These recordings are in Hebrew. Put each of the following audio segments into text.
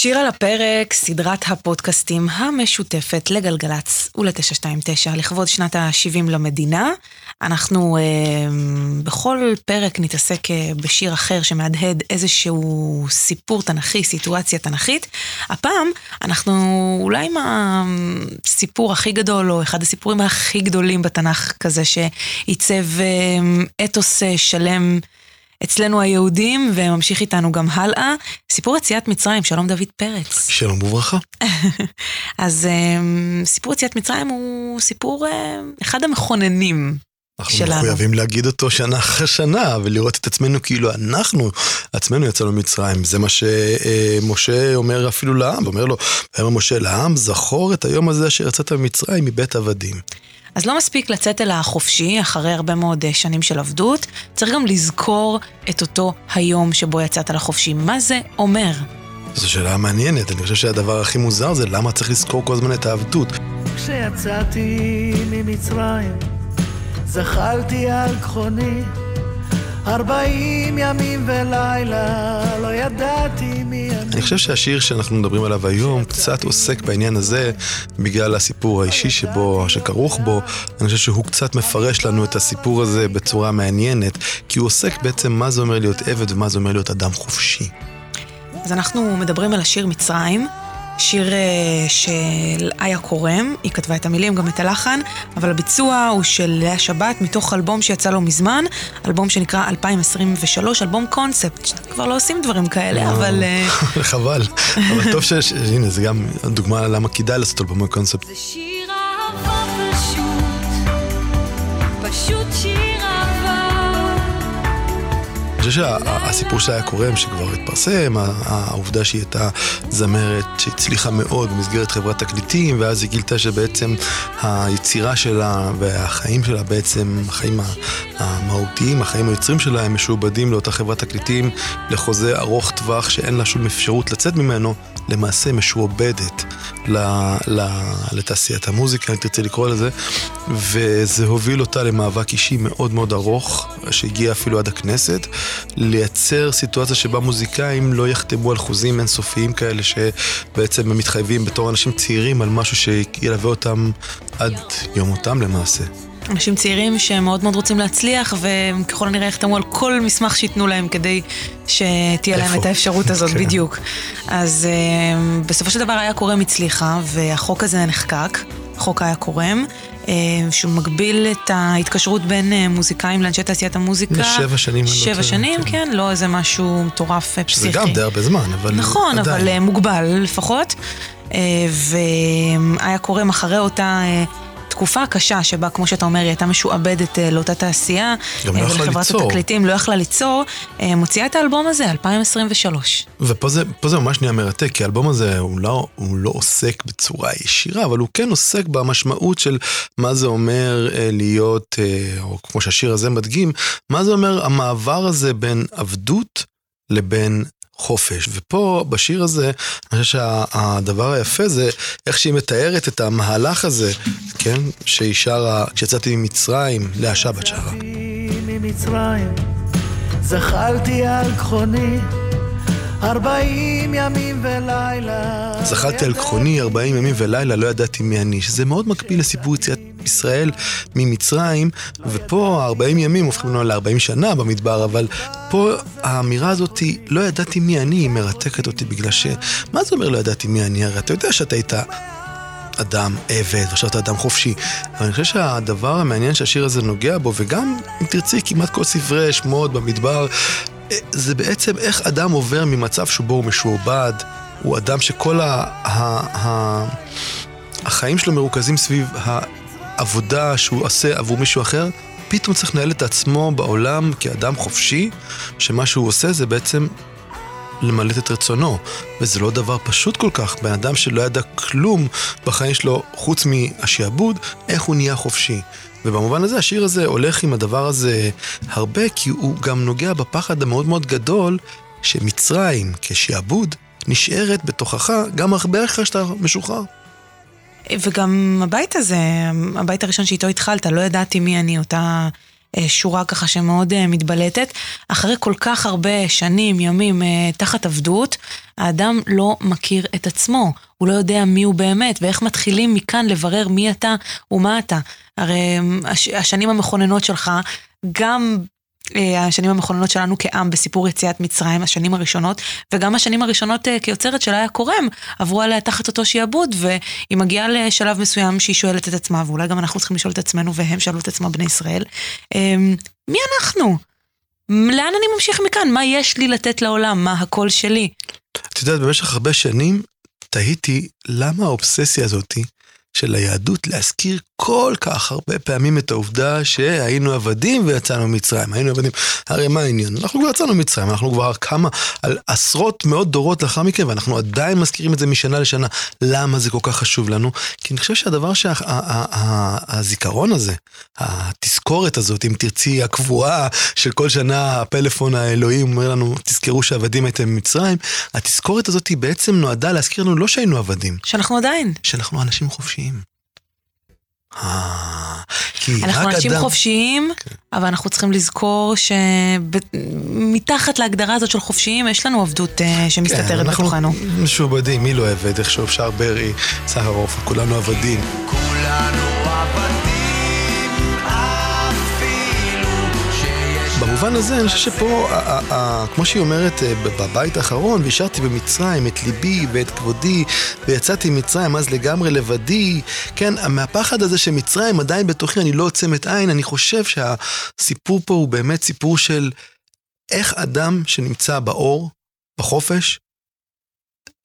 שיר על הפרק, סדרת הפודקאסטים המשותפת לגלגלצ ול-929 לכבוד שנת ה-70 למדינה. אנחנו אה, בכל פרק נתעסק אה, בשיר אחר שמהדהד איזשהו סיפור תנכי, סיטואציה תנכית. הפעם אנחנו אולי עם הסיפור הכי גדול, או אחד הסיפורים הכי גדולים בתנ"ך כזה, שעיצב אה, אתוס אה, שלם. אצלנו היהודים, וממשיך איתנו גם הלאה. סיפור יציאת מצרים, שלום דוד פרץ. שלום וברכה. אז אמ, סיפור יציאת מצרים הוא סיפור, אה, אחד המכוננים אנחנו שלנו. מחויבים להגיד אותו שנה אחרי שנה, ולראות את עצמנו כאילו אנחנו עצמנו יצאנו ממצרים. זה מה שמשה אומר אפילו לעם, אומר לו, אומר משה לעם, זכור את היום הזה אשר יצאת ממצרים מבית עבדים. אז לא מספיק לצאת אל החופשי אחרי הרבה מאוד אה, שנים של עבדות, צריך גם לזכור את אותו היום שבו יצאת לחופשי. מה זה אומר? זו שאלה מעניינת, אני חושב שהדבר הכי מוזר זה למה צריך לזכור כל הזמן את העבדות. כשיצאתי ממצרים, זחלתי על כחוני ארבעים ימים ולילה, לא ידעתי מי אני. אני חושב שהשיר שאנחנו מדברים עליו היום קצת עוסק בעניין הזה בגלל הסיפור האישי שבו, שכרוך בו. אני חושב שהוא קצת מפרש לנו את הסיפור הזה בצורה מעניינת, כי הוא עוסק בעצם מה זה אומר להיות עבד ומה זה אומר להיות אדם חופשי. אז אנחנו מדברים על השיר מצרים. שיר אה, של איה קורם, היא כתבה את המילים, גם את הלחן, אבל הביצוע הוא של לאה שבת מתוך אלבום שיצא לו מזמן, אלבום שנקרא 2023, אלבום קונספט, כבר לא עושים דברים כאלה, אבל... אה, חבל, אבל טוב שיש, הנה, זה גם דוגמה למה כדאי לעשות אלבומי קונספט. זה שיר אהבה חושב שהסיפור שלה היה קורם, שכבר התפרסם, העובדה שהיא הייתה זמרת שהצליחה מאוד במסגרת חברת תקליטים, ואז היא גילתה שבעצם היצירה שלה והחיים שלה בעצם, החיים המהותיים, החיים היוצרים שלה, הם משועבדים לאותה חברת תקליטים לחוזה ארוך טווח שאין לה שום אפשרות לצאת ממנו, למעשה משועבדת לתעשיית המוזיקה, אם תרצה לקרוא לזה, וזה הוביל אותה למאבק אישי מאוד מאוד ארוך, שהגיע אפילו עד הכנסת, לייצר סיטואציה שבה מוזיקאים לא יחתמו על חוזים אינסופיים כאלה שבעצם הם מתחייבים בתור אנשים צעירים על משהו שילווה אותם עד יום מותם למעשה. אנשים צעירים שהם מאוד רוצים להצליח, וככל הנראה יחתמו על כל מסמך שייתנו להם כדי שתהיה להם את האפשרות הזאת, כן. בדיוק. אז uh, בסופו של דבר היה קורם הצליחה, והחוק הזה נחקק, חוק היה קורם. אה, שהוא מגביל את ההתקשרות בין אה, מוזיקאים לאנשי תעשיית המוזיקה. לשבע שנים. לא שבע שנים, כן, לא איזה משהו מטורף אה, פסיכי. שזה גם די הרבה זמן, אבל נכון, עדיין. אבל מוגבל לפחות. והיה קורם אחרי אותה התקופה הקשה שבה, כמו שאתה אומר, היא הייתה משועבדת אה, לאותה תעשייה. גם לא אה, יכלה ליצור. התקליטים, לא יכלה ליצור, אה, מוציאה את האלבום הזה, 2023. ופה זה, זה ממש נהיה מרתק, כי האלבום הזה הוא לא, הוא לא עוסק בצורה ישירה, אבל הוא כן עוסק במשמעות של מה זה אומר להיות, או כמו שהשיר הזה מדגים, מה זה אומר המעבר הזה בין עבדות לבין חופש. ופה, בשיר הזה, אני חושב שהדבר היפה זה איך שהיא מתארת את המהלך הזה, כן? שהיא שרה, כשיצאתי ממצרים, לאה שבת שרה. זחלתי על כחוני ארבעים ימים ולילה. זחלתי על כחוני ארבעים ימים ולילה, לא ידעתי מי אני, שזה מאוד מקביל לסיפור יציאת ישראל ממצרים, ופה ארבעים ימים הופכים לנו לארבעים שנה במדבר, אבל פה האמירה הזאת, לא ידעתי מי אני, היא מרתקת אותי בגלל ש... מה זה אומר לא ידעתי מי אני? הרי אתה יודע שאתה היית... אדם עבד, ועכשיו אתה אדם חופשי. אבל אני חושב שהדבר המעניין שהשיר הזה נוגע בו, וגם, אם תרצי, כמעט כל ספרי שמות במדבר, זה בעצם איך אדם עובר ממצב שבו הוא משועבד, הוא אדם שכל ה... ה, ה החיים שלו מרוכזים סביב העבודה שהוא עושה עבור מישהו אחר, פתאום צריך לנהל את עצמו בעולם כאדם חופשי, שמה שהוא עושה זה בעצם למלט את רצונו. וזה לא דבר פשוט כל כך, בן אדם שלא ידע כלום בחיים שלו חוץ מהשעבוד, איך הוא נהיה חופשי. ובמובן הזה השיר הזה הולך עם הדבר הזה הרבה, כי הוא גם נוגע בפחד המאוד מאוד גדול שמצרים כשעבוד נשארת בתוכך גם הרבה אחרי שאתה משוחרר. וגם הבית הזה, הבית הראשון שאיתו התחלת, לא ידעתי מי אני, אותה שורה ככה שמאוד מתבלטת. אחרי כל כך הרבה שנים, ימים, תחת עבדות, האדם לא מכיר את עצמו. הוא לא יודע מי הוא באמת, ואיך מתחילים מכאן לברר מי אתה ומה אתה. הרי השנים המכוננות שלך, גם אה, השנים המכוננות שלנו כעם בסיפור יציאת מצרים, השנים הראשונות, וגם השנים הראשונות אה, כיוצרת של היה קורם, עברו עליה תחת אותו שעבוד, והיא מגיעה לשלב מסוים שהיא שואלת את עצמה, ואולי גם אנחנו צריכים לשאול את עצמנו, והם שאלו את עצמם, בני ישראל, אמ, מי אנחנו? לאן אני ממשיך מכאן? מה יש לי לתת לעולם? מה הקול שלי? את יודעת, במשך הרבה שנים תהיתי למה האובססיה הזאתי של היהדות להזכיר כל כך הרבה פעמים את העובדה שהיינו עבדים ויצאנו ממצרים. היינו עבדים, הרי מה העניין? אנחנו כבר יצאנו ממצרים, אנחנו כבר כמה, על עשרות מאות דורות לאחר מכן, ואנחנו עדיין מזכירים את זה משנה לשנה. למה זה כל כך חשוב לנו? כי אני חושב שהדבר שהזיכרון הזה, התזכורת הזאת, אם תרצי, הקבועה של כל שנה הפלאפון האלוהים אומר לנו, תזכרו שעבדים הייתם במצרים, התזכורת הזאת היא בעצם נועדה להזכיר לנו לא שהיינו עבדים. שאנחנו עדיין. שאנחנו אנשים חופשיים. אה, אנחנו אנשים אדם... חופשיים, כן. אבל אנחנו צריכים לזכור שמתחת להגדרה הזאת של חופשיים, יש לנו עבדות אה, שמסתתרת כן, בתוכנו. אנחנו משועבדים, מי לא עבד? איך שאפשר ברי, סהרוף, כולנו עבדים. כולנו במובן הזה, אני חושב שפה, כמו שהיא אומרת אה, בבית האחרון, והשארתי במצרים את ליבי ואת כבודי, ויצאתי ממצרים אז לגמרי לבדי, כן, מהפחד הזה שמצרים עדיין בתוכי, אני לא עוצמת עין, אני חושב שהסיפור פה הוא באמת סיפור של איך אדם שנמצא באור, בחופש,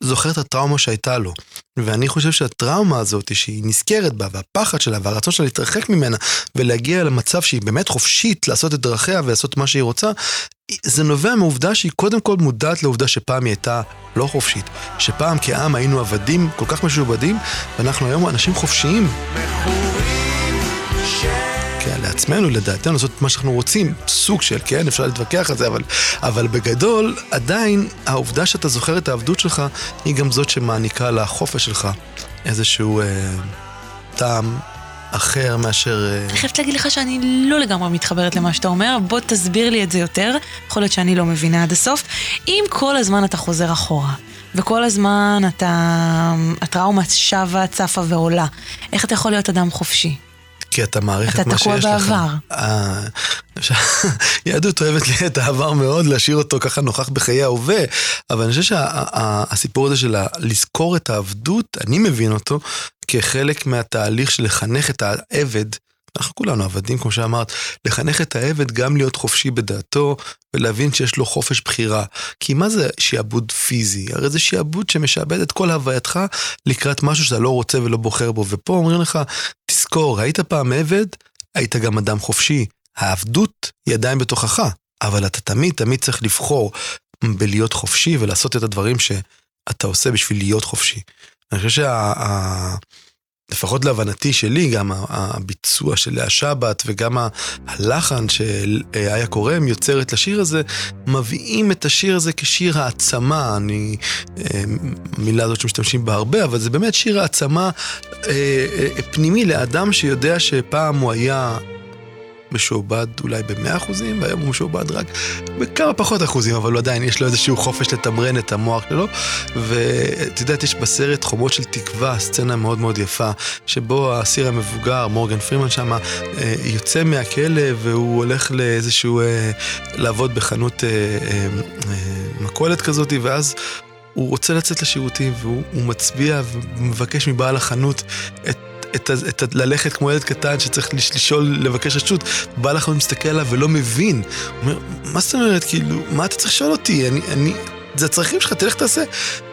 זוכר את הטראומה שהייתה לו. ואני חושב שהטראומה הזאת שהיא נזכרת בה, והפחד שלה, והרצון שלה להתרחק ממנה, ולהגיע למצב שהיא באמת חופשית לעשות את דרכיה ולעשות מה שהיא רוצה, זה נובע מעובדה שהיא קודם כל מודעת לעובדה שפעם היא הייתה לא חופשית. שפעם כעם היינו עבדים כל כך משועבדים, ואנחנו היום אנשים חופשיים. כן, לעצמנו, לדעתנו, לעשות מה שאנחנו רוצים, סוג של, כן, אפשר להתווכח על זה, אבל, אבל בגדול, עדיין, העובדה שאתה זוכר את העבדות שלך, היא גם זאת שמעניקה לחופש שלך איזשהו אה, טעם אחר מאשר... אה, אני חייבת להגיד לך שאני לא לגמרי מתחברת למה שאתה אומר, בוא תסביר לי את זה יותר, יכול להיות שאני לא מבינה עד הסוף. אם כל הזמן אתה חוזר אחורה, וכל הזמן אתה... הטראומה שבה, צפה ועולה, איך אתה יכול להיות אדם חופשי? כי אתה מעריך את מה שיש לך. אתה תקוע בעבר. יהדות אוהבת את העבר מאוד, להשאיר אותו ככה נוכח בחיי ההווה, אבל אני חושב שהסיפור הזה של לזכור את העבדות, אני מבין אותו כחלק מהתהליך של לחנך את העבד אנחנו כולנו עבדים, כמו שאמרת, לחנך את העבד גם להיות חופשי בדעתו ולהבין שיש לו חופש בחירה. כי מה זה שיעבוד פיזי? הרי זה שיעבוד שמשעבד את כל הווייתך לקראת משהו שאתה לא רוצה ולא בוחר בו. ופה אומרים לך, תזכור, היית פעם עבד, היית גם אדם חופשי. העבדות היא עדיין בתוכך, אבל אתה תמיד תמיד צריך לבחור בלהיות חופשי ולעשות את הדברים שאתה עושה בשביל להיות חופשי. אני חושב שה... לפחות להבנתי שלי, גם הביצוע של לאה שבת וגם הלחן של איה קורם יוצרת לשיר הזה, מביאים את השיר הזה כשיר העצמה, אני, אה, המילה הזאת שמשתמשים בה הרבה, אבל זה באמת שיר העצמה אה, אה, פנימי לאדם שיודע שפעם הוא היה משועבד אולי ב-100 אחוזים, והיום הוא משועבד רק בכמה פחות אחוזים, אבל עדיין יש לו איזשהו חופש לתמרן את המוח שלו. ואת יודעת, יש בסרט חומות של תקווה, סצנה מאוד מאוד יפה, שבו האסיר המבוגר, מורגן פרימן שם, אה, יוצא מהכלא והוא הולך לאיזשהו, אה, לעבוד בחנות אה, מכולת כזאת, ואז הוא רוצה לצאת לשירותים והוא מצביע ומבקש מבעל החנות את את, את, את, ללכת כמו ילד קטן שצריך לשאול, לבקש רשות, בא לך ומסתכל עליו ולא מבין. הוא אומר, מה זאת אומרת, כאילו, מה אתה צריך לשאול אותי? אני, אני, זה הצרכים שלך, תלך תעשה.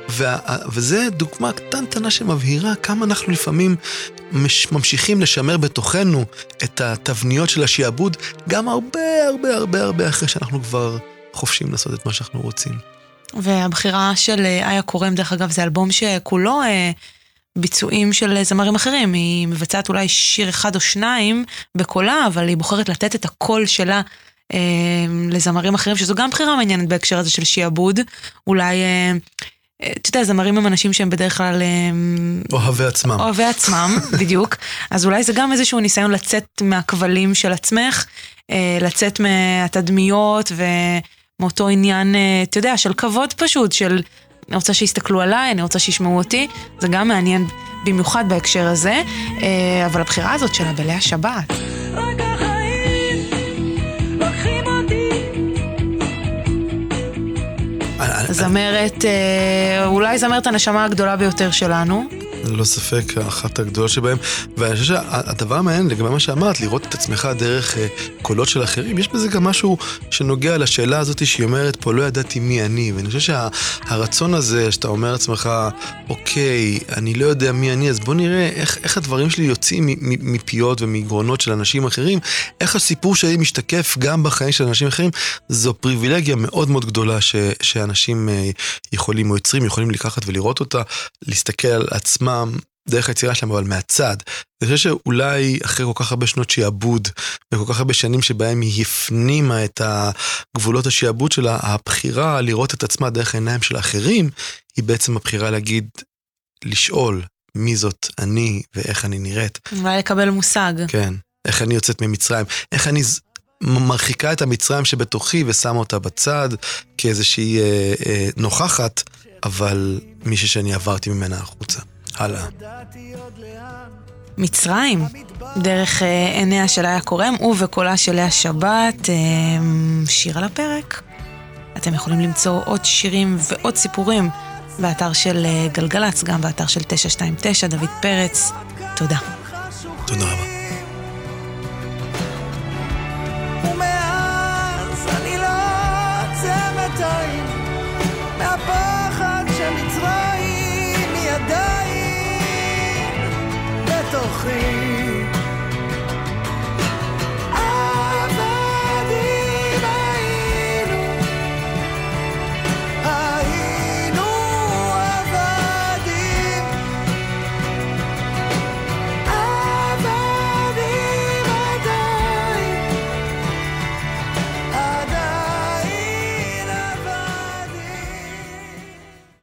וה, וזה דוגמה קטנטנה שמבהירה כמה אנחנו לפעמים מש, ממשיכים לשמר בתוכנו את התבניות של השעבוד, גם הרבה הרבה הרבה הרבה אחרי שאנחנו כבר חופשים לעשות את מה שאנחנו רוצים. והבחירה של אה, איה קורם, דרך אגב, זה אלבום שכולו... אה... ביצועים של זמרים אחרים, היא מבצעת אולי שיר אחד או שניים בקולה, אבל היא בוחרת לתת את הקול שלה אה, לזמרים אחרים, שזו גם בחירה מעניינת בהקשר הזה של שיעבוד. אולי אה, אתה יודע, זמרים הם אנשים שהם בדרך כלל... אוהבי עצמם. אוהבי עצמם, בדיוק. אז אולי זה גם איזשהו ניסיון לצאת מהכבלים של עצמך, לצאת מהתדמיות ומאותו עניין, אתה יודע, של כבוד פשוט, של אני רוצה שיסתכלו עליי, אני רוצה שישמעו אותי, זה גם מעניין במיוחד בהקשר הזה, אבל הבחירה הזאת שלה בליל השבת. זמרת, אה, אולי זמרת הנשמה הגדולה ביותר שלנו. ללא ספק, אחת הגדולות שבהם. ואני חושב שהדבר המעניין לגבי מה שאמרת, לראות את עצמך דרך אה, קולות של אחרים, יש בזה גם משהו שנוגע לשאלה הזאת שהיא אומרת פה, לא ידעתי מי אני. ואני חושב שהרצון הזה, שאתה אומר לעצמך, אוקיי, אני לא יודע מי אני, אז בוא נראה איך, איך הדברים שלי יוצאים מפיות ומגרונות של אנשים אחרים, איך הסיפור שלי משתקף גם בחיים של אנשים אחרים, זו פריבילגיה מאוד מאוד גדולה ש, שאנשים אה, יכולים, או יוצרים, יכולים לקחת ולראות אותה, להסתכל על עצמם. עצמם דרך היצירה שלהם, אבל מהצד. אני חושב שאולי אחרי כל כך הרבה שנות שיעבוד, וכל כך הרבה שנים שבהם היא הפנימה את הגבולות השיעבוד שלה, הבחירה לראות את עצמה דרך העיניים של האחרים, היא בעצם הבחירה להגיד, לשאול מי זאת אני ואיך אני נראית. אולי לקבל מושג. כן. איך אני יוצאת ממצרים, איך אני מרחיקה את המצרים שבתוכי ושמה אותה בצד כאיזושהי אה, אה, נוכחת, אבל מישהי שאני עברתי ממנה החוצה. הלאה. מצרים, דרך אה, עיניה של איה קורם ובקולה של לאה שבת, אה, שיר על הפרק. אתם יכולים למצוא עוד שירים ועוד סיפורים באתר של אה, גלגלצ, גם באתר של 929, דוד פרץ. תודה. תודה רבה. 会